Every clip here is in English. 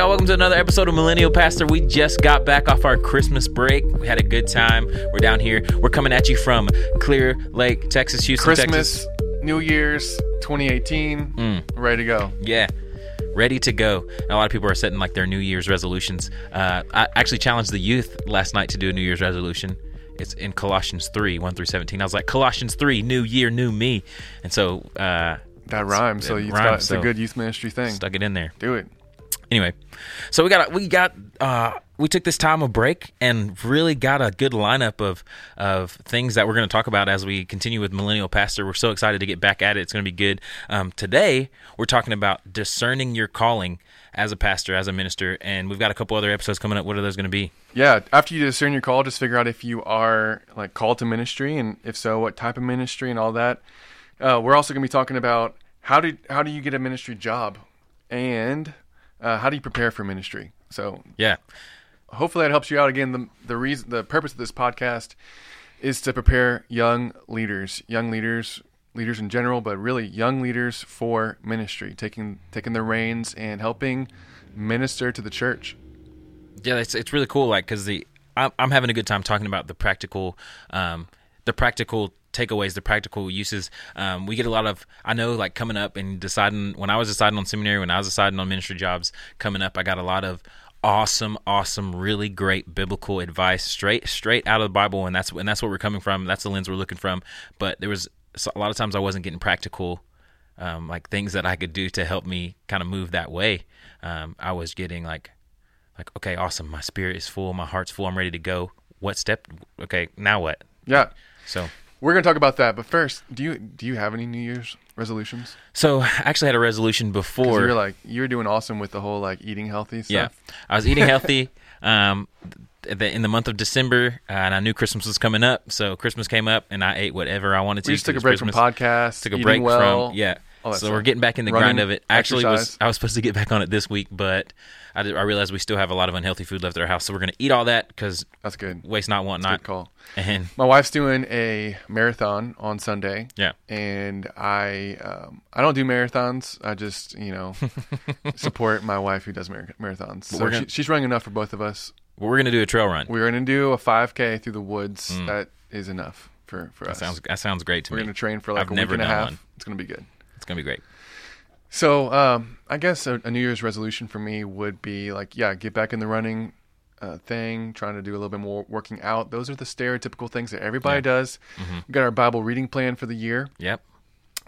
y'all? Welcome to another episode of Millennial Pastor. We just got back off our Christmas break. We had a good time. We're down here. We're coming at you from Clear Lake, Texas, Houston, Christmas, Texas. New Year's, 2018, Mm. ready to go. Yeah, ready to go. And a lot of people are setting like their New Year's resolutions. Uh, I actually challenged the youth last night to do a New Year's resolution. It's in Colossians 3, 1 through 17. I was like, Colossians 3, new year, new me. And so uh, That rhymes, so it it's, rhymes, got, it's so- a good youth ministry thing. stuck it in there. Do it. Anyway so we got we got uh we took this time of break and really got a good lineup of of things that we're going to talk about as we continue with millennial pastor. We're so excited to get back at it. It's going to be good. Um, today we're talking about discerning your calling as a pastor as a minister and we've got a couple other episodes coming up. What are those going to be? Yeah, after you discern your call, just figure out if you are like called to ministry, and if so, what type of ministry and all that. Uh, we're also going to be talking about how do how do you get a ministry job, and uh, how do you prepare for ministry. So yeah hopefully that helps you out. Again, the the reason the purpose of this podcast is to prepare young leaders, young leaders, leaders in general, but really young leaders for ministry, taking taking the reins and helping minister to the church. yeah it's, it's really cool like because the I'm, I'm having a good time talking about the practical um the practical takeaways the practical uses. Um, we get a lot of i know like coming up and deciding when i was deciding on seminary when i was deciding on ministry jobs coming up i got a lot of awesome awesome really great biblical advice straight straight out of the bible and that's and that's what we're coming from. That's the lens we're looking from. But there was a lot of times i wasn't getting practical um, like things that i could do to help me kind of move that way. Um, i was getting like like okay awesome my spirit is full my heart's full i'm ready to go. What step okay now what? Yeah, so we're gonna talk about that. But first, do you do you have any New Year's resolutions? so i actually had a resolution before you're like you're doing awesome with the whole like eating healthy yeah i was eating healthy um in the month of december uh, and i knew christmas was coming up so christmas came up and i ate whatever i wanted to We just took a break Christmas. from podcasts. took a break well, from yeah that so we're getting back in the Running, grind of it actually was i was supposed to get back on it this week but i, did, I realized we still have a lot of unhealthy food left at our house so we're going to eat all that because That's good. waste not want Good not call. and My wife's doing a marathon on Sunday. yeah and I um, I don't do marathons. I just you know support my wife who does mar- marathons. So gonna- she, she's running enough for both of us. we're going to do a trail run We're gonna do a 5K through the woods. That is enough for for that us. sounds that sounds great to We're me gonna train for like I've a week and a half. one. It's gonna be good. It's going to be great So um, I guess a, a New Year's resolution for me would be like yeah, get back in the running. Uh, thing, trying to do a little bit more working out. Those are the stereotypical things that everybody Yeah. does. We got our Bible reading plan for the year. yep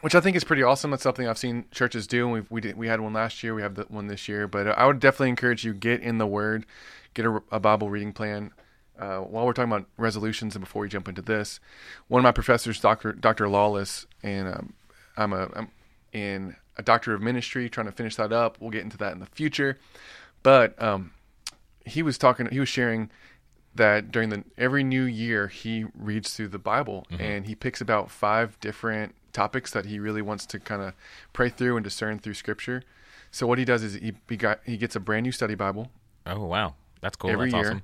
which I think is pretty awesome. That's something I've seen churches do. We've, we did, we had one last year. We have the one this year. But I would definitely encourage you get in the Word, get a, a Bible reading plan. Uh, while we're talking about resolutions, and before we jump into this, one of my professors, Doctor Doctor Lawless, and um, I'm a I'm in a doctor of ministry, trying to finish that up. We'll get into that in the future. But um, he was talking. He was sharing that during the every new year he reads through the Bible and he picks about five different topics that he really wants to kind of pray through and discern through Scripture. So what he does is he he, got, he gets a brand new study Bible oh wow that's cool every that's year. awesome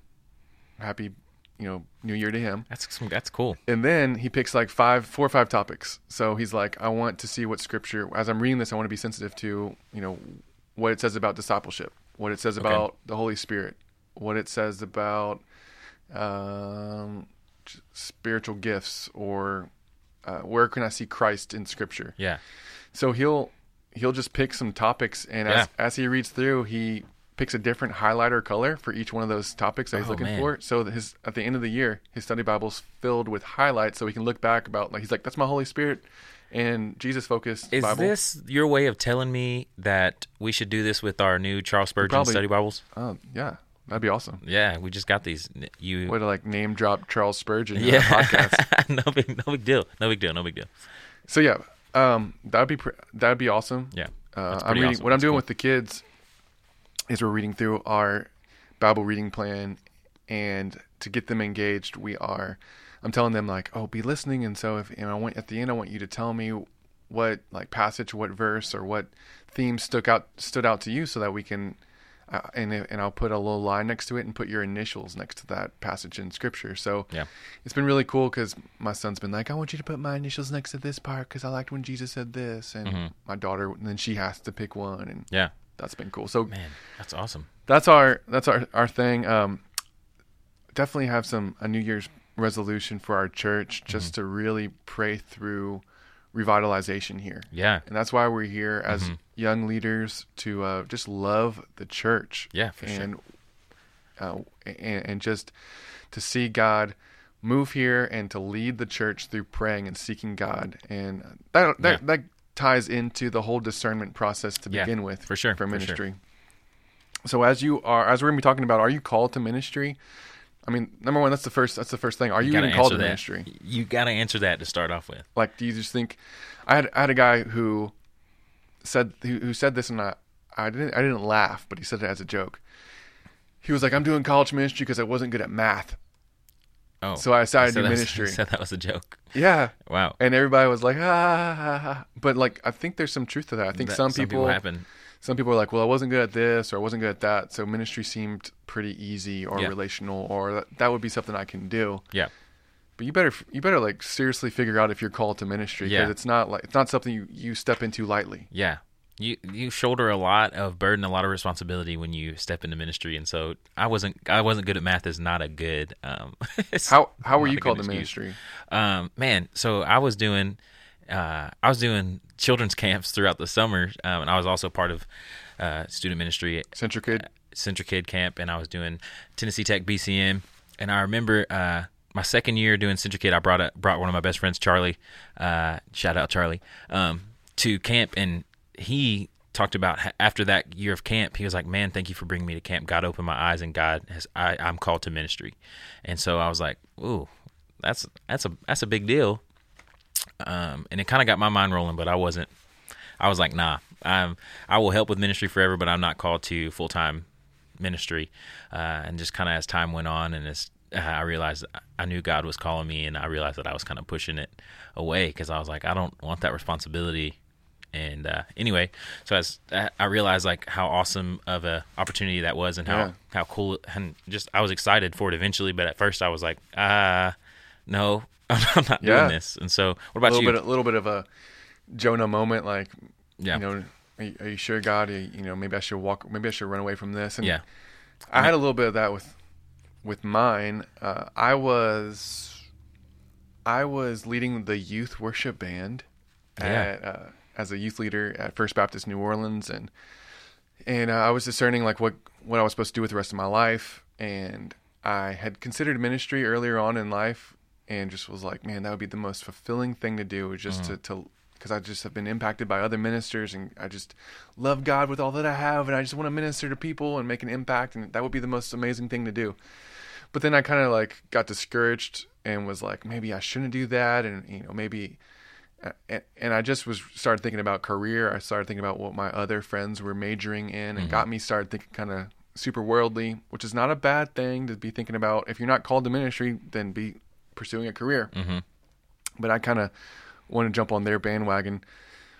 Happy, you know, New Year to him. that's some- that's cool And then he picks like five, four or five topics. So he's like, I want to see what Scripture. As I'm reading this, I want to be sensitive to, you know, what it says about discipleship, what it says about the Holy Spirit, what it says about um, spiritual gifts, or uh, where can I see Christ in Scripture. yeah So he'll he'll just pick some topics, and Yeah. as as he reads through, he picks a different highlighter color for each one of those topics that he's Oh, looking man. for. So that his at the end of the year, his study Bible's filled with highlights, so he can look back about like he's like that's my Holy Spirit and Jesus focused Is Bible. this your way of telling me that we should do this with our new Charles Spurgeon probably- study Bibles? Oh yeah, that'd be awesome. Yeah, we just got these. You, Way to like name drop Charles Spurgeon yeah, podcast. no big, no big deal, no big deal, no big deal. So yeah, um, that'd be pr- that'd be awesome. Yeah, Uh, I'm reading awesome. what I'm That's doing cool. with the kids is we're reading through our Bible reading plan, and to get them engaged, we are. I'm telling them like, oh, be listening, and so if and I want at the end, I want you to tell me what like passage, what verse, or what theme stuck out stood out to you, so that we can. Uh, and and I'll put a little line next to it and put your initials next to that passage in scripture. So Yeah. it's been really cool because my son's been like, I want you to put my initials next to this part because I liked when Jesus said this, and Mhm. my daughter, and then she has to pick one, and Yeah. That's been cool. So Man, that's awesome. that's our that's our our thing. Um, definitely have some a New Year's resolution for our church, just Mm-hmm. to really pray through revitalization here. Yeah. And that's why we're here as Mm-hmm. young leaders to uh, just love the church. Yeah, for sure. and, uh, and and just to see God move here and to lead the church through praying and seeking God, and that that Yeah. that ties into the whole discernment process to Yeah, begin with for sure, for for sure. ministry. So as you are, as we're gonna be talking about, are you called to ministry? I mean, number one, that's the first. That's the first thing. Are you, gotta even called to that. ministry? You got to answer that to start off with. Like, do you just think? I had I had a guy who said who, who said this, and I I didn't I didn't laugh, but he said it as a joke. He was like, "I'm doing college ministry because I wasn't good at math." Oh, So I decided he to do ministry. that was a joke. Yeah, Wow. and everybody was like, "Ah,", ha, ha, ha." but like I think there's some truth to that. I think That- some people, happen. some people are like, "Well, I wasn't good at this or I wasn't good at that," so ministry seemed pretty easy or Yeah. relational or that, that would be something I can do. Yeah. But you better you better like seriously figure out if you're called to ministry because Yeah. it's not like it's not something you you step into lightly. Yeah. You you shoulder a lot of burden, a lot of responsibility when you step into ministry, and so I wasn't I wasn't good at math. Is not a good. Um, How how were you called to ministry? Um, man, so I was doing, uh, I was doing children's camps throughout the summer, um, and I was also part of uh, student ministry CentriKid. Central Kid Camp, and I was doing Tennessee Tech BCM. And I remember uh, my second year doing CentriKid, I brought a, brought one of my best friends, Charlie. Uh, shout out Charlie um, to camp, and he talked about after that year of camp, he was like, "Man, thank you for bringing me to camp. God opened my eyes, and God has I, I'm called to ministry." And so I was like, "Ooh, that's that's a that's a big deal." Um, and it kind of got my mind rolling, but I wasn't. I was like, nah, I'm, I will help with ministry forever, but I'm not called to full time ministry. Uh, and just kind of as time went on, and as uh, I realized I knew God was calling me, and I realized that I was kind of pushing it away because I was like, I don't want that responsibility. And uh, anyway, so as I I realized like how awesome of a opportunity that was, and how Yeah. how cool, and just I was excited for it eventually. But at first, I was like, ah, no, I'm not Yeah. doing this. And so, what A about little you? bit a little bit of a Jonah moment, like yeah, you know, are you, are you sure God? You you know, maybe I should walk. Maybe I should run away from this. And yeah, I had a little bit of that with with mine. Uh, I was I was leading the youth worship band Yeah. at, uh, as a youth leader at First Baptist New Orleans, and and uh, I was discerning like what what I was supposed to do with the rest of my life, and I had considered ministry earlier on in life, and just was like, man, that would be the most fulfilling thing to do, just to to because I just have been impacted by other ministers, and I just love God with all that I have, and I just want to minister to people and make an impact, and that would be the most amazing thing to do. But then I kind of like got discouraged and was like, maybe I shouldn't do that, and you know, maybe. And, and I just was started thinking about career. I started thinking about what my other friends were majoring in, and got me started thinking kind of super worldly, which is not a bad thing to be thinking about. If you're not called to ministry, then be pursuing a career. mm-hmm. But I kind of wanted to jump on their bandwagon.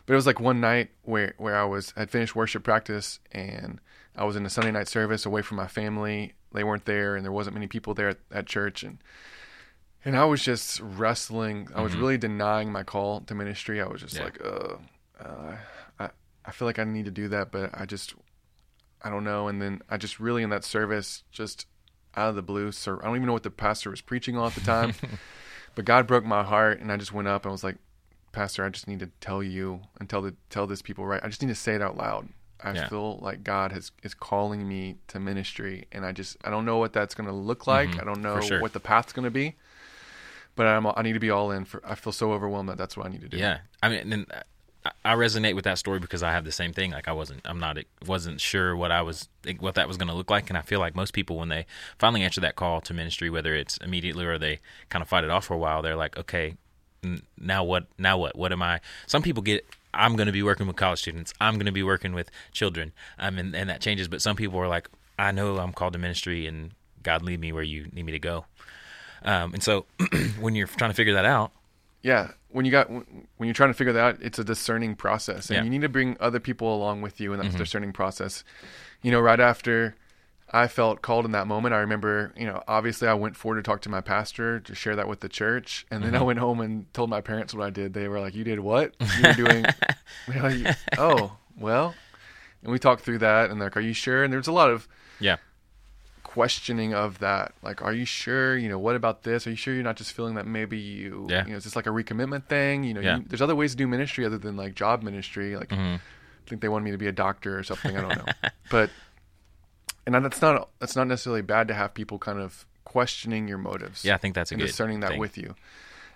But it was like one night where where I was had finished worship practice and I was in a Sunday night service away from my family. They weren't there, and there wasn't many people there at, at church, and and I was just wrestling. I was really denying my call to ministry. I was just Yeah. like, uh, uh, I I feel like I need to do that, but I just I don't know. And then I just really in that service, just out of the blue, so I don't even know what the pastor was preaching on at the time, but God broke my heart, and I just went up and was like, Pastor, I just need to tell you and tell the tell this people right. I just need to say it out loud. I Yeah. feel like God has is calling me to ministry, and I just I don't know what that's going to look like. Mhm, I don't know sure. what the path's going to be, but I'm I need to be all in. For I feel so overwhelmed that that's what I need to do. Yeah, I mean, and I- I resonate with that story because I have the same thing. Like I wasn't, I'm not, it wasn't sure what I was, what that was going to look like, and I feel like most people when they finally answer that call to ministry, whether it's immediately or they kind of fight it off for a while, they're like, okay, now what? Now what? What am I? Some people get. I'm going to be working with college students. I'm going to be working with children. Um, and, and that changes. But some people are like, I know I'm called to ministry, and God lead me where you need me to go. Um, and so when you're trying to figure that out, yeah when you got when you're trying to figure that out it's a discerning process and Yeah. you need to bring other people along with you in that discerning process you know right after i felt called in that moment i remember you know obviously i went forward to talk to my pastor to share that with the church and then i went home and told my parents what i did they were like you did what you were doing like, oh well And we talked through that, and they're like, "Are you sure?" And there's a lot of Yeah. Questioning of that. Like, are you sure? You know, what about this? Are you sure you're not just feeling that maybe you, Yeah. you know, is this like a recommitment thing? You know, Yeah. you, there's other ways to do ministry other than like job ministry. Like, Mm-hmm. I think they wanted me to be a doctor or something. I don't know, but and that's not that's not necessarily bad to have people kind of questioning your motives. Yeah, I think that's a and good discerning that thing. with you.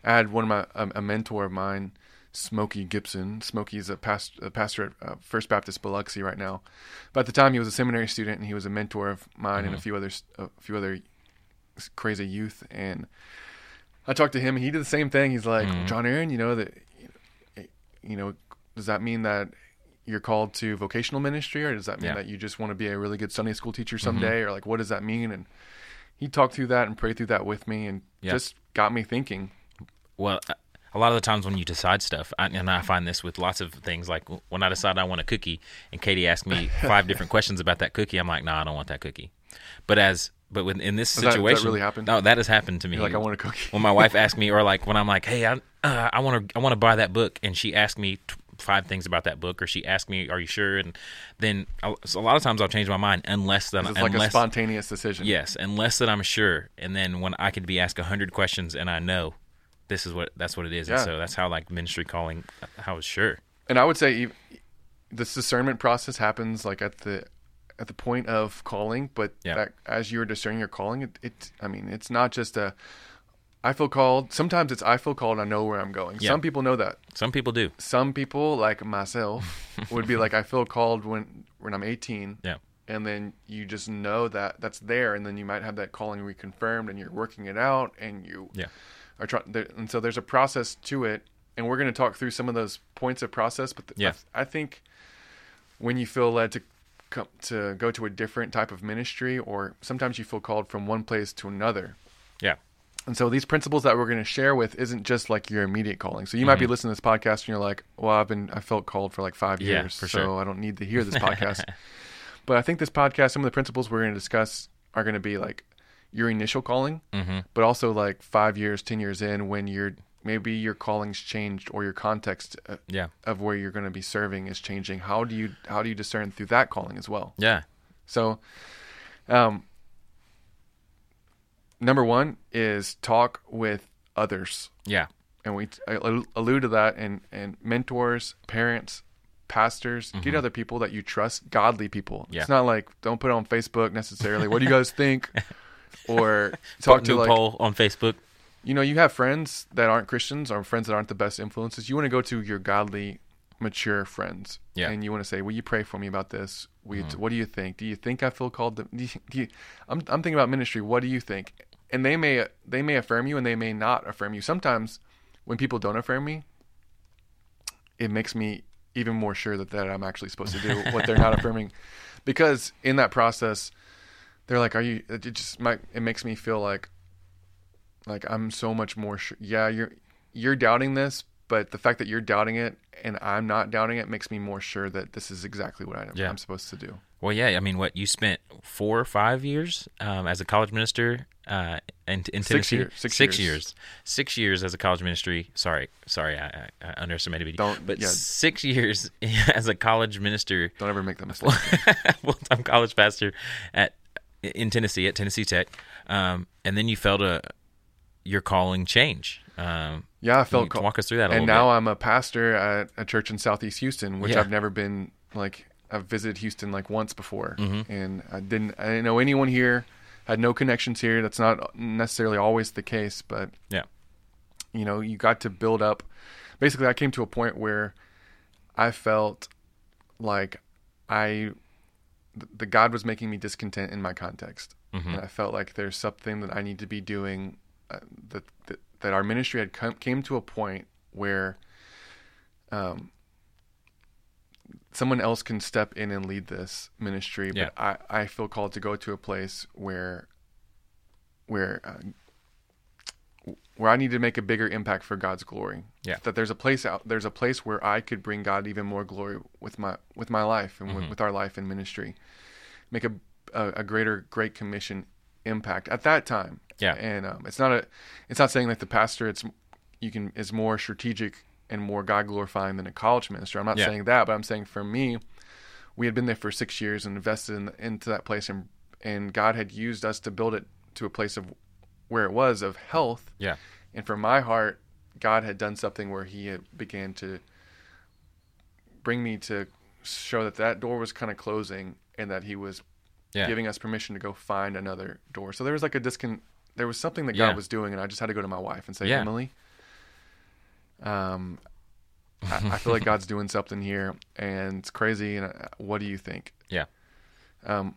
I had one of my a, a mentor of mine, Smokey Gibson. Smokey is a, past, a pastor at uh, First Baptist Biloxi right now, but at the time he was a seminary student and he was a mentor of mine and a mm-hmm. few others, a few other crazy youth. And I talked to him and he did the same thing. He's like, mm-hmm. John Aaron, you know that, you know, does that mean that you're called to vocational ministry or does that mean Yeah. that you just want to be a really good Sunday school teacher mm-hmm. someday or like what does that mean? And he talked through that and prayed through that with me and Yeah. just got me thinking. Well, a lot of the times when you decide stuff, I, and I find this with lots of things, like when I decide I want a cookie, and Katie asked me five different questions about that cookie, I'm like, no, I don't want that cookie. But as but when, in this that- that situation, really happened? No, that has happened to me. You're like, I want a cookie. when my wife asked me, or like when I'm like, hey, I uh, I want to I want to buy that book, and she asked me t- five things about that book, or she asked me, are you sure? And then I'll, so a lot of times I'll change my mind unless that It's like a spontaneous decision. Yes, unless that I'm sure, and then when I could be asked a hundred questions and I know this is what that's what it is, Yeah. and so that's how like ministry calling, uh, how is sure. And I would say this discernment process happens like at the at the point of calling, but Yeah. that, as you're discerning your calling, it, it I mean, it's not just a I feel called. Sometimes it's I feel called. I know where I'm going. Yeah. Some people know that. Some people do. Some people, like myself, would be like, I feel called when when I'm 18. Yeah. and then you just know that that's there, and then you might have that calling reconfirmed, and you're working it out, and you Yeah. Are trying. And so there's a process to it, and we're going to talk through some of those points of process. But th- Yeah. I, I think when you feel led to come to go to a different type of ministry, or sometimes you feel called from one place to another. Yeah. And so these principles that we're going to share with isn't just like your immediate calling. So you might be listening to this podcast and you're like, "Well, I've been I felt called for like 5 Mm-hmm. Yeah, years, so sure. I don't need to hear this podcast." but I think this podcast some of the principles we're going to discuss are going to be like your initial calling, Mm-hmm. but also like 5 years, 10 years in when you're maybe your calling's changed or your context uh, Yeah. of where you're going to be serving is changing. How do you how do you discern through that calling as well? Yeah. So, um, number one is talk with others, Yeah. and we allude to that. And and mentors, parents, pastors, get other people that you trust, godly people. Mm-hmm. Yeah. It's not like don't put it on Facebook necessarily. what do you guys think? Or talk to like poll on Facebook. you know you have friends that aren't Christians or friends that aren't the best influences. You want to go to your godly, mature friends, Yeah. Mm-hmm. and you want to say, "Will you pray for me about this? Will you, What do you think? Do you think I feel called? To, do you, do you, I'm I'm thinking about ministry. What do you think?" And they may they may affirm you, and they may not affirm you. Sometimes when people don't affirm me, it makes me even more sure that, that I'm actually supposed to do what they're not affirming, because in that process, they're like, "Are you?" It just might it makes me feel like like I'm so much more sure. Yeah, you're you're doubting this, but the fact that you're doubting it and I'm not doubting it makes me more sure that this is exactly what I, Yeah. I'm supposed to do. Well, yeah. I mean, what you spent four or five years um, as a college minister uh, in, in Six Tennessee. years- six years. years. Six years as a college ministry. Sorry, sorry, I, I, underestimated you. Don't- But yeah. six years as a college minister Don't ever make that mistake. full-time college pastor at in Tennessee at Tennessee Tech, um, and then you felt a your calling change. Um, yeah, I felt called. walk us through that and now I'm a pastor at a church in Southeast Houston, which Yeah. I've never been like. I've visited Houston like once before, Mm-hmm. and I didn't. I didn't know anyone here. Had no connections here. That's not necessarily always the case, but. Yeah, you know, you got to build up. Basically, I came to a point where I felt like I, th- the God was making me discontent in my context, and I felt like there's something that I need to be doing. Uh, that, that that our ministry had come came to a point where, um, someone else can step in and lead this ministry, Yeah. but I I feel called to go to a place where, where. Uh, where I need to make a bigger impact for God's glory. Yeah. That there's a place out there's a place where I could bring God even more glory with my with my life and Mm-hmm. with, with our life in ministry. Make a, a a greater Great Commission impact at that time. Yeah. And um, it's not a it's not saying that the pastor it's you can is more strategic and more God glorifying than a college minister. I'm not Yeah. saying that, but I'm saying for me we had been there for six years and invested in, into that place, and and God had used us to build it to a place of where it was of health. Yeah. And for my heart, God had done something where He had began to bring me to show that that door was kind of closing, and that He was Yeah. giving us permission to go find another door. So there was like a discon. There was something that Yeah. God was doing, and I just had to go to my wife and say, Yeah. Emily, um, I, I feel like God's doing something here, and it's crazy. And uh, what do you think? Yeah. Um,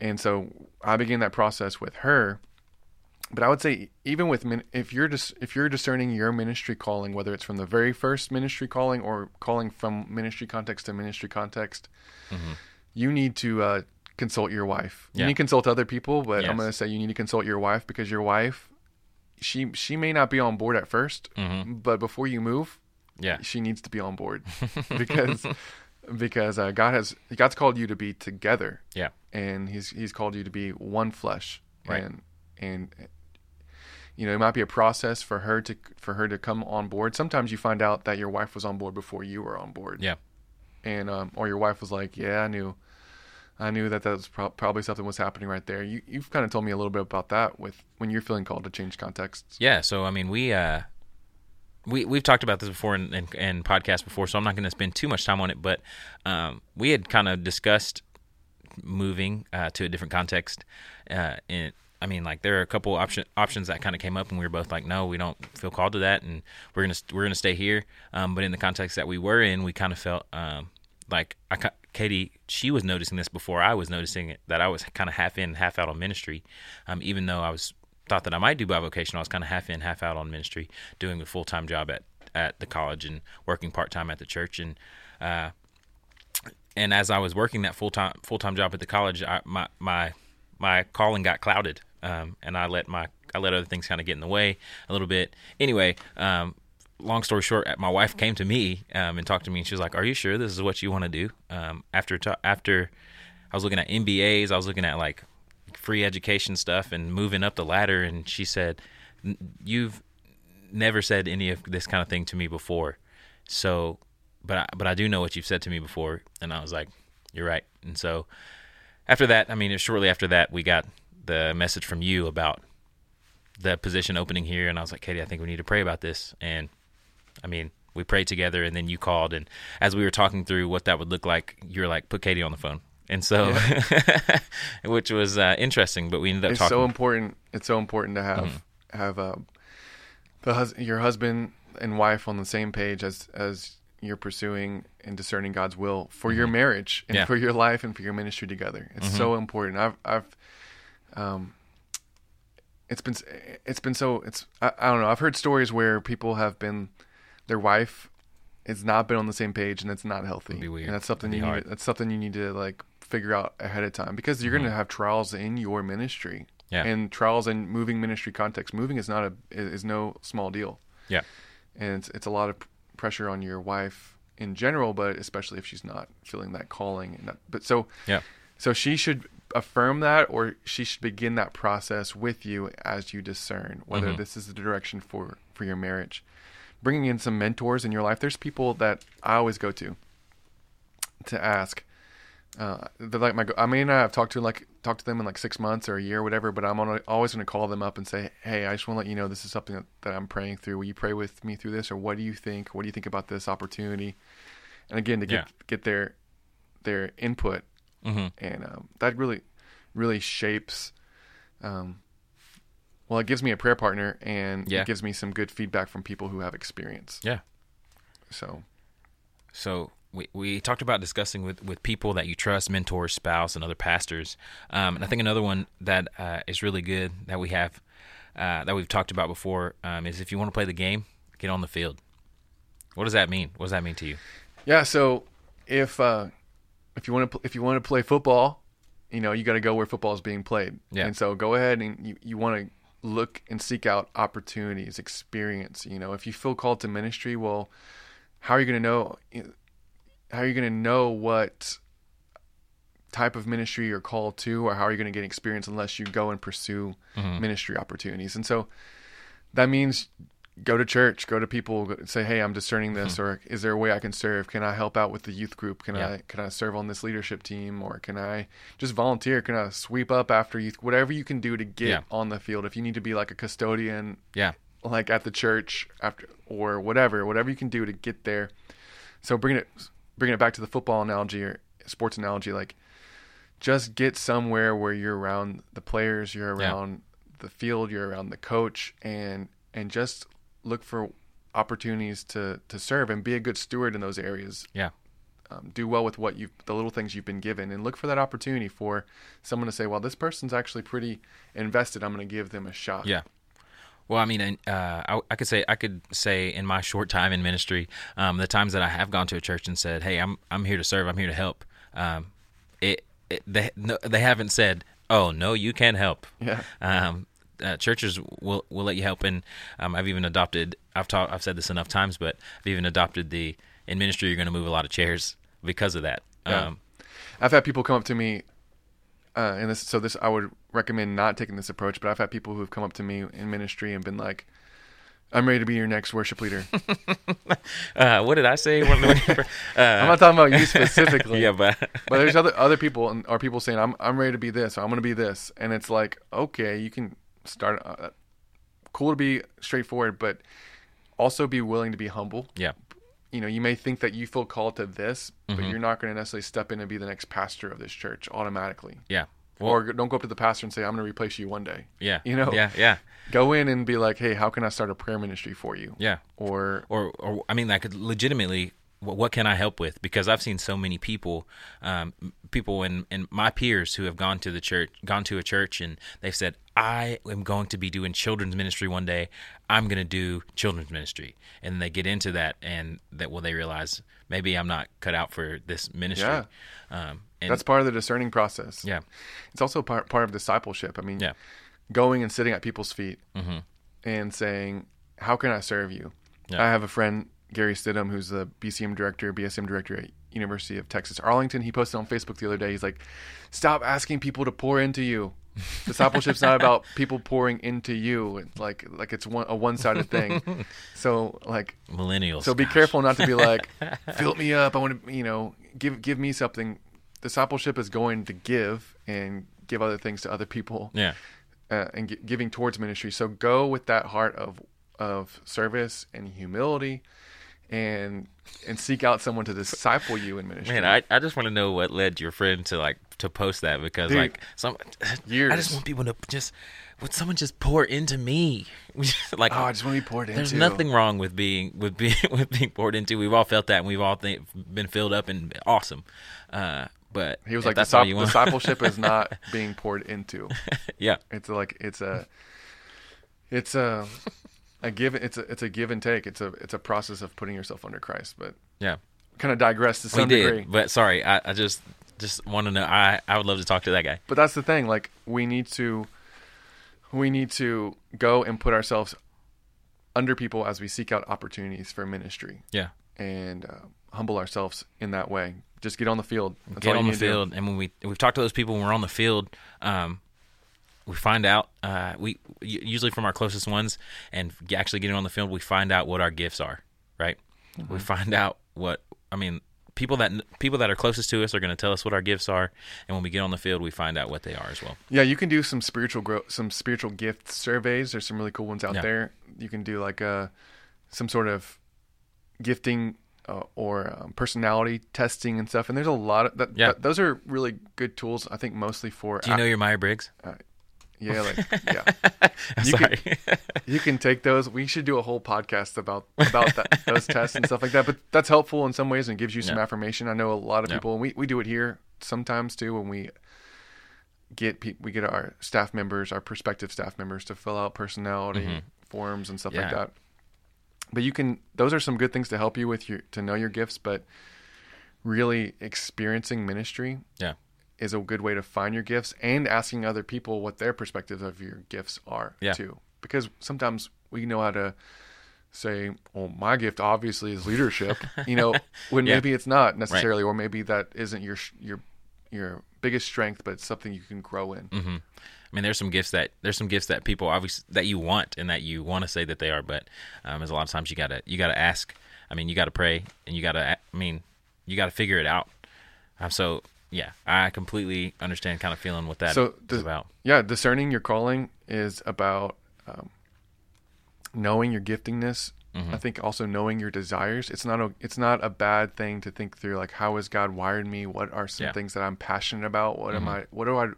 and so I began that process with her. But I would say, even with if you're just if you're discerning your ministry calling, whether it's from the very first ministry calling or calling from ministry context to ministry context, you need to uh, consult your wife. You need to consult other people, but Yes. I'm going to say you need to consult your wife because your wife, she she may not be on board at 1st Mhm. but before you move, Yeah. she needs to be on board because because uh, God has God's called you to be together Yeah. and he's he's called you to be one flesh Right. and and you know it might be a process for her to for her to come on board sometimes you find out that your wife was on board before you were on board Yeah. and um, or your wife was like yeah i knew i knew that that was pro- probably something was happening right there you, you've kind of told me a little bit about that with when you're feeling called to change contexts Yeah, so I mean, we uh, we we've talked about this before in, in, in podcasts before, so I'm not going to spend too much time on it. But um, we had kind of discussed moving uh, to a different context. Uh, and I mean, like there are a couple option options that kind of came up, and we were both like, no, we don't feel called to that, and we're gonna we're gonna stay here. Um, but in the context that we were in, we kind of felt um, like I. Katie, she was noticing this before I was noticing it that I was kind of half in, half out on ministry, um, even though I was thought that I might do bivocational. I was kind of half in, half out on ministry, doing a full time job at at the college and working part time at the church. And uh, and as I was working that full time full time job at the college, I, my my my calling got clouded, um, and I let my I let other things kind of get in the way a little bit. Anyway, um, long story short, my wife came to me um, and talked to me, and she was like, "Are you sure this is what you want to do?" Um, after ta- after I was looking at MBAs, I was looking at like free education stuff and moving up the ladder, and she said, "You've never said any of this kind of thing to me before, so." But I, but I do know what you've said to me before, and I was like, "You're right." And so, after that, I mean, shortly after that, we got the message from you about the position opening here, and I was like, Katie, I think we need to pray about this. And I mean, we prayed together, and then you called, and as we were talking through what that would look like, you were like, put Katie on the phone, and so, which was uh, interesting. But we ended up it's talking. so important it's so important to have Mm-hmm. have uh, the hus- your husband and wife on the same page as as you're pursuing and discerning God's will for your marriage and Mm-hmm. Yeah. Mm-hmm. for your life and for your ministry together. It's so important. I've I've um it's been it's been so it's I, I don't know. I've heard stories where people have been their wife has not been on the same page and it's not healthy. be weird. And that's something you be need, that's something you need to like figure out ahead of time because you're going to have trials in your ministry. Yeah. And trials in moving ministry context. Moving is not a is no small deal. yeah, And it's it's a lot of pressure on your wife in general, but especially if she's not feeling that calling and that, but so yeah, so she should affirm that, or she should begin that process with you as you discern whether Mm-hmm. this is the direction for for your marriage. Bringing in some mentors in your life. There's people that I always go to to ask. Uh, they're like my. I may not have talked to like talked to them in like six months or a year or whatever, but I'm always going to call them up and say, "Hey, I just want to let you know this is something that, that I'm praying through. Will you pray with me through this, or what do you think? What do you think about this opportunity?" And again, to get Yeah. get their their input hmm and um, that really really shapes um, well it gives me a prayer partner and Yeah. it gives me some good feedback from people who have experience yeah. so So we, we talked about discussing with, with people that you trust, mentors, spouse, and other pastors. Um, and I think another one that uh, is really good that we have uh, that we've talked about before um, is if you want to play the game, get on the field. What does that mean? What does that mean to you? yeah so if uh, if you want to if you want to play football you know you got to go where football is being played. Yeah. and so go ahead and you, you want to look and seek out opportunities experience you know. If you feel called to ministry well how are you going to know how are you going to know what type of ministry you're called to or how are you going to get experience unless you go and pursue mm-hmm. ministry opportunities? And so that means go to church, go to people, say, "Hey, I'm discerning Mm-hmm. this," or "Is there a way I can serve? Can I help out with the youth group? Can Yeah. I can I serve on this leadership team, or can I just volunteer? Can I sweep up after youth? Whatever you can do to get Yeah. on the field. If you need to be like a custodian, Yeah. like at the church after or whatever, whatever you can do to get there. So bringing it bringing it back to the football analogy or sports analogy, like just get somewhere where you're around the players, you're Yeah. around the field, you're around the coach, and and just look for opportunities to to serve and be a good steward in those areas. Yeah. Um, do well with what you the little things you've been given, and look for that opportunity for someone to say, "Well, this person's actually pretty invested. I'm going to give them a shot." Yeah. Well, I mean, and, uh, I, I could say I could say in my short time in ministry, um, the times that I have gone to a church and said, "Hey, I'm I'm here to serve. I'm here to help." Um, it, it they no, they haven't said, "Oh no, you can't help." Yeah. Um, uh, churches will will let you help, and um, I've even adopted. I've taught. I've said this enough times, but I've even adopted the in ministry. You're going to move a lot of chairs because of that. Yeah. Um, I've had people come up to me, uh, and this so this I would recommend not taking this approach. But I've had people who've come up to me in ministry and been like, "I'm ready to be your next worship leader." uh, what did I say? When- when- I'm uh, not talking about you specifically. yeah, but But there's other other people and are people saying, "I'm I'm ready to be this. Or I'm going to be this," and it's like, okay, you can start. Uh, cool to be straightforward, but also be willing to be humble. yeah, You know, you may think that you feel called to this, but Mm-hmm. you're not going to necessarily step in and be the next pastor of this church automatically. yeah. Well, or don't go up to the pastor and say, "I'm going to replace you one day." yeah, you know, yeah, yeah. go in and be like, "Hey, how can I start a prayer ministry for you?" Yeah. Or or or I mean, I could legitimately. What, can I help with? Because I've seen so many people, um, people and and my peers who have gone to the church, gone to a church, and they've said, "I am going to be doing children's ministry one day. I'm going to do children's ministry," and they get into that, and that well, they realize maybe I'm not cut out for this ministry. Yeah. Um, and that's part of the discerning process. yeah, It's also part part of discipleship. I mean, yeah, going and sitting at people's feet hmm and saying, "How can I serve you?" Yeah. I have a friend, Gary Stidham, who's the BCM director, BSM director at University of Texas Arlington. He posted on Facebook the other day. He's like, "Stop asking people to pour into you. Discipleship's not about people pouring into you. It's like like it's one a one sided thing. So like millennials. So be gosh. careful not to be like, fill me up. I want to, you know, give give me something. Discipleship is going to give and give other things to other people Yeah, uh, and gi- giving towards ministry. So go with that heart of of service and humility, and and seek out someone to disciple you in ministry. Man, I, I just want to know what led your friend to like to post that because Dude, like some I just want people to just would someone just pour into me like oh, I just want to be poured into. there's nothing wrong with being with being with being poured into. We've all felt that and we've all think, been filled up and awesome. Uh, but He was like, that's all you want. discipleship is not being poured into. yeah, It's like it's a it's a a give it's a it's a give and take. It's a it's a process of putting yourself under Christ. But yeah, kind of digress to we some did. degree. But sorry, I, I just just want to know. I I would love to talk to that guy. But that's the thing. Like we need to we need to go and put ourselves under people as we seek out opportunities for ministry Yeah. and uh, humble ourselves in that way. Just get on the field. That's get on the to do. field and when we we've talked to those people when we're on the field um we find out uh we usually from our closest ones and actually getting on the field we find out what our gifts are right Mm-hmm. we find out what i mean people that people that are closest to us are going to tell us what our gifts are and when we get on the field we find out what they are as well Yeah, you can do some spiritual growth, some spiritual gift surveys. There's some really cool ones out Yeah. there. You can do like a some sort of gifting uh, or um, personality testing and stuff. And there's a lot of that. Yeah. those are really good tools. I think mostly for do you know your myers-briggs yeah, like yeah. You sorry You can take those. We should do a whole podcast about about that, those tests and stuff like that. But that's helpful in some ways and gives you some Yeah. affirmation. I know a lot of Yeah. people, and we, we do it here sometimes too when we get pe- we get our staff members, our prospective staff members, to fill out personality forms and stuff like Mm-hmm. That. But you can; those are some good things to help you with your to know your gifts. But really, experiencing ministry yeah is a good way to find your gifts and asking other people what their perspectives of your gifts are Yeah. too. Because sometimes we know how to say, "Well, my gift obviously is leadership," you know, when Yeah. maybe it's not necessarily, or maybe that isn't your your your biggest strength, but it's something you can grow in. hmm I mean, there's some gifts that there's some gifts that people obviously that you want and that you want to say that they are, but um, there's a lot of times you gotta you gotta ask. I mean, you gotta pray and you gotta. I mean, you gotta figure it out. Um, so yeah, I completely understand kind of feeling what that is So does- about. Yeah, discerning your calling is about um, knowing your giftingness. I think also knowing your desires. It's not a it's not a bad thing to think through like how has God wired me? What are some Yeah. things that I'm passionate about? What am I what do I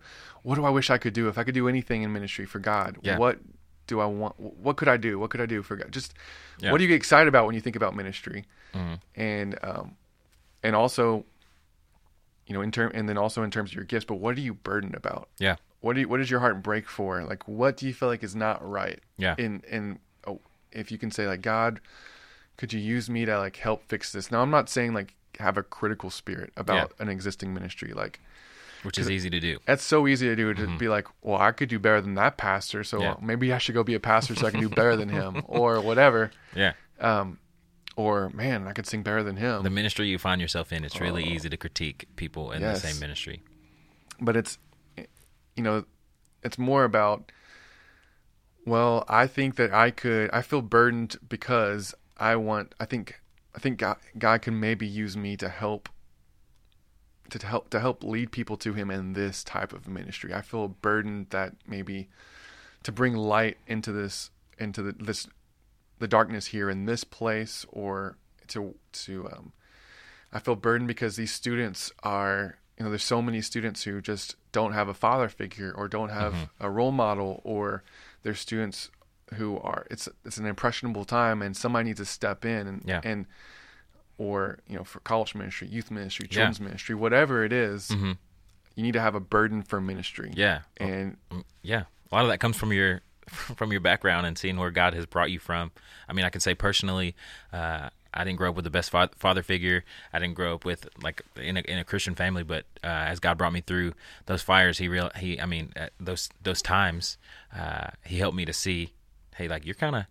what do I wish I could do if I could do anything in ministry for God? Yeah. What do I want what could I do? What could I do for God? Just Yeah. what do you get excited about when you think about ministry? Mhm. And um and also you know in term and then also in terms of your gifts, but what are you burdened about? Yeah, what do you, what does your heart break for? Like, what do you feel like is not right? Yeah. In in oh, if you can say like, God, could you use me to like help fix this? Now, I'm not saying like have a critical spirit about an existing ministry. Like which is easy to do. that's so easy to do to be like, well, I could do better than that pastor, so Mm-hmm. Yeah. maybe I should go be a pastor so I can do better than him, or whatever. Yeah, Um, or man, I could sing better than him. the ministry you find yourself in, it's really easy to critique people in Oh. Yes. the same ministry. but it's you know it's more about well i think that i could i feel burdened because i want i think i think god, god can maybe use me to help to help to help lead people to him in this type of ministry i feel burdened that maybe to bring light into this into the, this the darkness here in this place or to to um I feel burdened because these students are, you know, there's so many students who just don't have a father figure or don't have a role model, or there's students who are it's it's an impressionable time and somebody needs to step in and Yeah. and or you know for college ministry, youth ministry, Yeah. children's ministry, whatever it is, hmm you need to have a burden for ministry. Yeah, and Mm, yeah a lot of that comes from your from your background and seeing where god has brought you from. I mean i can say personally uh, i didn't grow up with the best fa- father figure. I didn't grow up with like in a, in a christian family but uh, as god brought me through those fires he real he i mean at those those times uh, he helped me to see hey like you're kind of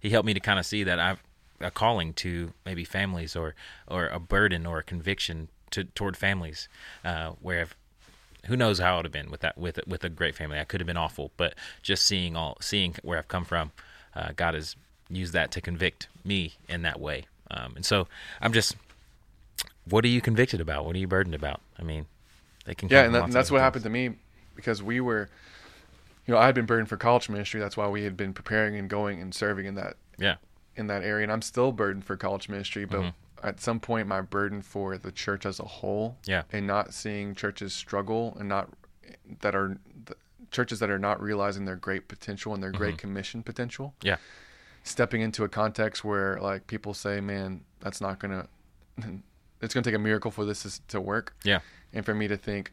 he helped me to kind of see that i've a calling to maybe families or or a burden or a conviction to toward families uh, where if who knows how it would have been with that with with a great family. I could have been awful, but just seeing all seeing where I've come from, uh, God has used that to convict me in that way. Um, and so I'm just, what are you convicted about? What are you burdened about? I mean, they can yeah, and, that, and that's what different happened to me because we were, you know, I had been burdened for college ministry. That's why we had been preparing and going and serving in that. Yeah, in that area, and I'm still burdened for college ministry. But Mm-hmm. At some point, my burden for the church as a whole, Yeah. and not seeing churches struggle and not that are the churches that are not realizing their great potential and their great Mm-hmm. commission potential, yeah, stepping into a context where like people say, "Man, that's not gonna." It's gonna take a miracle for this to work, yeah, and for me to think,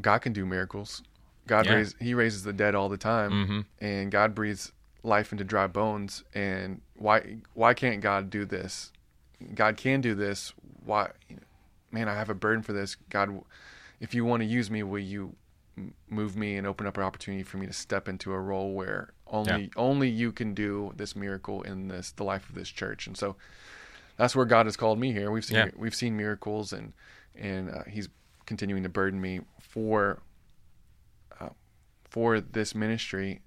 God can do miracles. God Yeah. raise, He raises the dead all the time, Mhm. and God breathes life into dry bones. And why why can't God do this? God can do this. Why, man? I have a burden for this. God, if you want to use me, will you move me and open up an opportunity for me to step into a role where only only you can do this miracle in this the life of this church? And so that's where God has called me here. We've seen Yeah. we've seen miracles, and and uh, He's continuing to burden me for uh, for this ministry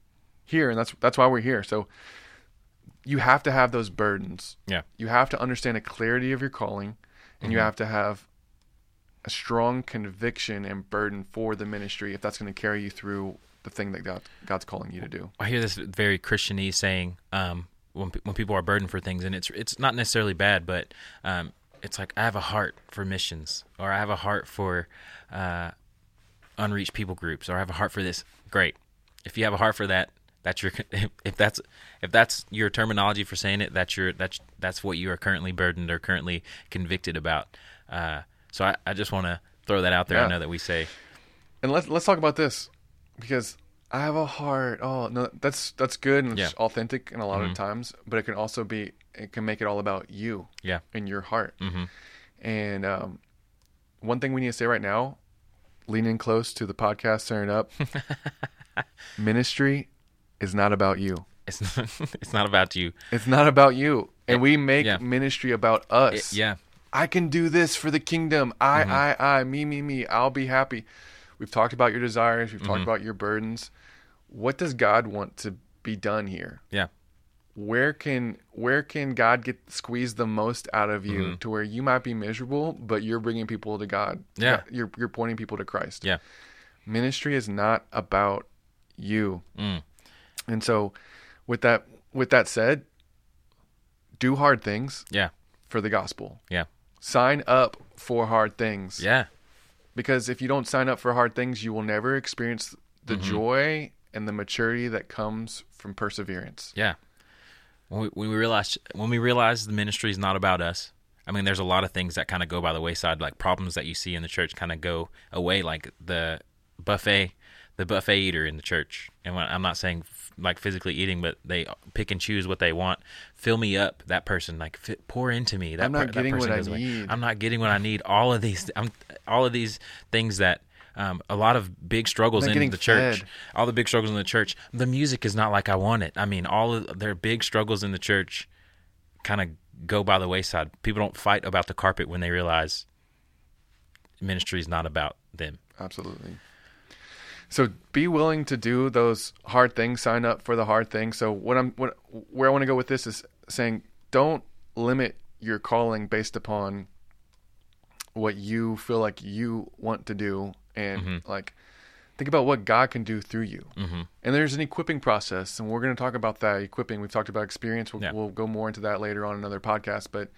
here, and that's that's why we're here. So you have to have those burdens. yeah, You have to understand a clarity of your calling, and you have to have a strong conviction and burden for the ministry if that's going to carry you through the thing that God God's calling you to do. I hear this very Christianese saying um, when when people are burdened for things, and it's it's not necessarily bad, but um, it's like I have a heart for missions, or I have a heart for uh, unreached people groups, or I have a heart for this. Great, if you have a heart for that, that's your if that's if that's your terminology for saying it, that's your that's that's what you are currently burdened or currently convicted about. Uh, so I, I just want to throw that out there. Yeah. I know that we say And let's let's talk about this because I have a heart. Oh no, that's that's good and it's Yeah. Mm-hmm. authentic in a lot of times, but it can also be it can make it all about you yeah, and your heart. Mhm. And um, one thing we need to say right now, lean in close to the podcast, turn it up. Ministry is not about you. it's not, it's not about you. It's not about you, and we make yeah. ministry about us. It- yeah, I can do this for the kingdom. I, Mm-hmm. I, I, me, me, me. I'll be happy. We've talked about your desires. We've Mm-hmm. talked about your burdens. What does God want to be done here? Yeah. Where can where can God get squeeze the most out of you Mm-hmm. to where you might be miserable, but you're bringing people to God? Yeah. you're you're pointing people to Christ. Yeah. Ministry is not about you. Mm. And so, with that with that said, do hard things Yeah. for the gospel. Yeah. Sign up for hard things. Yeah. Because if you don't sign up for hard things, you will never experience the Mm-hmm. joy and the maturity that comes from perseverance. Yeah. When we, when we realize when we realize the ministry is not about us. I mean, there's a lot of things that kind of go by the wayside, like problems that you see in the church kind of go away, like the buffet, the buffet eater in the church. And when, I'm not saying like physically eating, but they pick and choose what they want. Fill me up, that person. Like pour into me. That I'm not per- getting what I away. need. I'm not getting what I need. All of these, I'm all of these things that. Um, a lot of big struggles in the church fed. all the big struggles in the church. The music is not like I want it. I mean, all of their big struggles in the church kind of go by the wayside. People don't fight about the carpet when they realize ministry is not about them. Absolutely. So be willing to do those hard things. Sign up for the hard things. So what I'm what where I want to go with this is saying don't limit your calling based upon what you feel like you want to do and like think about what God can do through you. Mm-hmm. And there's an equipping process, and we're going to talk about that equipping. We've talked about experience. We'll, Yeah. we'll go more into that later on another podcast. But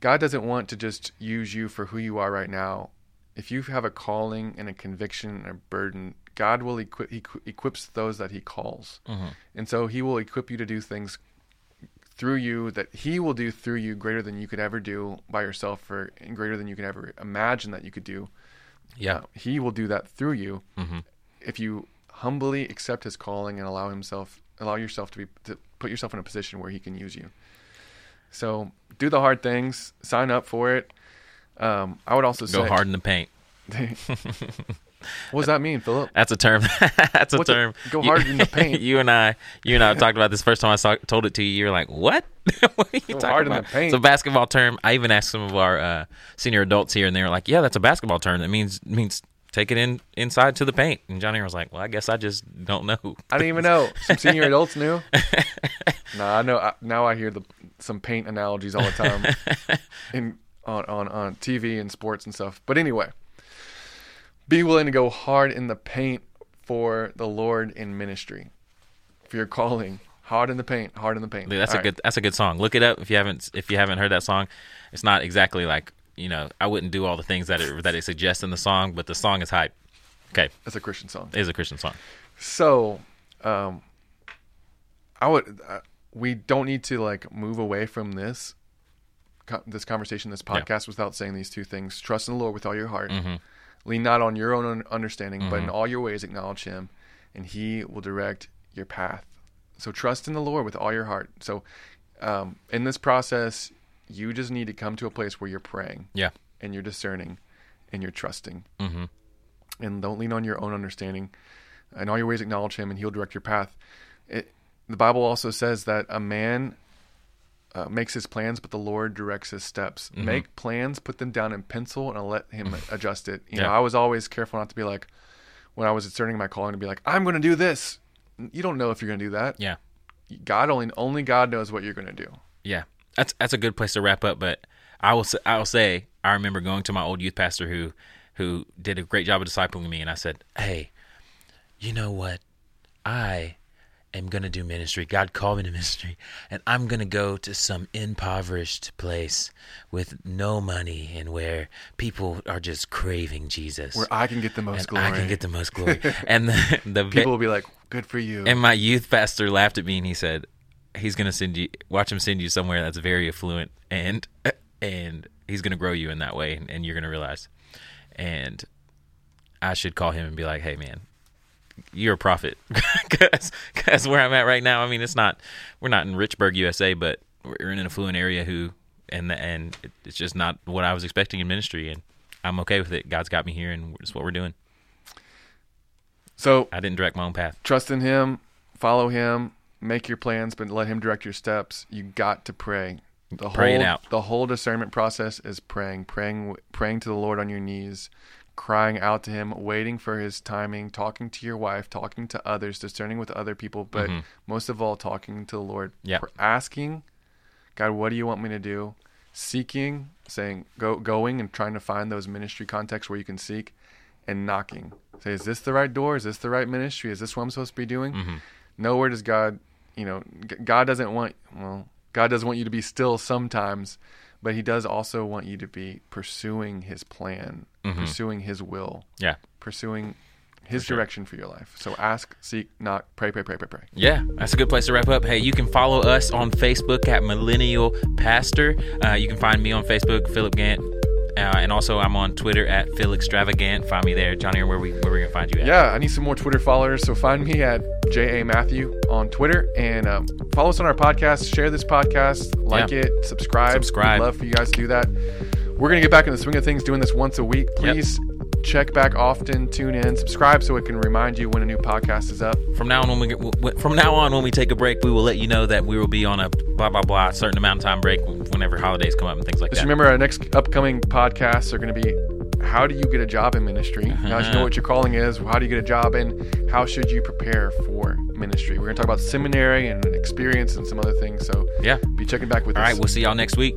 God doesn't want to just use you for who you are right now. If you have a calling and a conviction and a burden, God will equip he equi- equips those that He calls, and so He will equip you to do things through you that He will do through you greater than you could ever do by yourself, or and greater than you could ever imagine that you could do. Yeah. Uh, he will do that through you if you humbly accept His calling and allow Himself, allow yourself to be to put yourself in a position where He can use you. So do the hard things, sign up for it. Um, I would also say. Go say, hard in the paint. what does that mean, Philip? That's a term. That's a What's a- term. go You- hard in the paint? you and I, you and I talked about this first time I saw, told it to you. You were like, "What? what are you talking hard in the about?" paint. It's a basketball term. I even asked some of our uh, senior adults here, and they were like, "Yeah, that's a basketball term. That means means take it in inside to the paint." And Johnny was like, "Well, I guess I just don't know." I didn't even know. Some senior adults knew. no, I know. I, now I hear the some paint analogies all the time in on, on on TV and sports and stuff. But anyway, be willing to go hard in the paint for the Lord in ministry. For your calling, hard in the paint, hard in the paint. Dude, that's All a right. good that's a good song. Look it up if you haven't if you haven't heard that song. It's not exactly like you know I wouldn't do all the things that it that it suggests in the song, but the song is hype. Okay, That's a Christian song. it is a Christian song. So, um, I would. Uh, we don't need to like move away from this, this conversation, this Yeah. podcast, without saying these two things: trust in the Lord with all your heart, Mm-hmm. lean not on your own un- understanding, but in all your ways acknowledge Him, and He will direct your path. So trust in the Lord with all your heart. So, um, in this process, you just need to come to a place where you're praying Yeah, and you're discerning and you're trusting. Mhm. And don't lean on your own understanding. In all your ways, acknowledge Him, and He'll direct your path. It, the Bible also says that a man uh, makes his plans, but the Lord directs his steps. Mm-hmm. Make plans, put them down in pencil, and let Him adjust it. You know, I was always careful not to be like, when I was discerning my calling, to be like, I'm going to do this. You don't know if you're going to do that. yeah. God only only God knows what you're going to do. Yeah, that's that's a good place to wrap up. But I will I will say I remember going to my old youth pastor who who did a great job of discipling me, and I said, "Hey, you know what? I am gonna do ministry. God called me to ministry, and I'm gonna go to some impoverished place with no money and where people are just craving Jesus, Where I can get the most and glory. I can get the most glory." and the, the People will be like, good for you. and my youth pastor laughed at me and he said, "He's gonna send you, watch him send you somewhere that's very affluent, and and he's gonna grow you in that way, and, and you're gonna realize." And I should call him and be like, "Hey, man, you're a prophet," because where I'm at right now, I mean, it's not we're not in Richburg, USA, but we're in an affluent area who, and and it's just not what I was expecting in ministry, and I'm okay with it. God's got me here, and it's what we're doing. so I didn't direct my own path. trust in him, follow him, make your plans, but let him direct your steps. You got to pray. The Pray it whole, out. The whole discernment process is praying, praying, praying to the Lord on your knees, crying out to Him, waiting for His timing, talking to your wife, talking to others, discerning with other people, but most of all, talking to the Lord. Mm-hmm. Yeah. Asking, God, what do you want me to do? Seeking, saying, go, going and trying to find those ministry contexts where you can seek, and knocking. Say, is this the right door? Is this the right ministry? Is this what I'm supposed to be doing? Mm-hmm. Nowhere does God, you know, God doesn't want, well, God doesn't want you to be still sometimes, but He does also want you to be pursuing His plan, pursuing His will, Yeah. pursuing His direction for your life. So ask, seek, knock, pray, pray, pray, pray, pray. Yeah, that's a good place to wrap up. Hey, you can follow us on Facebook at Millennial Pastor. Uh, you can find me on Facebook, Philip Gant, uh, and also I'm on Twitter at Phil Extravagant. Find me there, Johnny. Where we where we gonna find you at? Yeah, I need some more Twitter followers. So find me at J.A. Matthew on Twitter and um, follow us on our podcast. Share this podcast, like Yeah. it, subscribe. Subscribe. We'd love for you guys to do that. We're going to get back in the swing of things doing this once a week. Please check back often, tune in, subscribe so it can remind you when a new podcast is up. From now on, when we get, from now on when we take a break, we will let you know that we will be on a blah blah blah certain amount of time break whenever holidays come up and things like Just that. remember our next upcoming podcasts are going to be how do you get a job in ministry? How do you know uh-huh. what your calling is? How do you get a job and how should you prepare for ministry? We're going to talk about seminary and experience and some other things. So Yeah. be checking back with All us. right, we'll see y'all next week.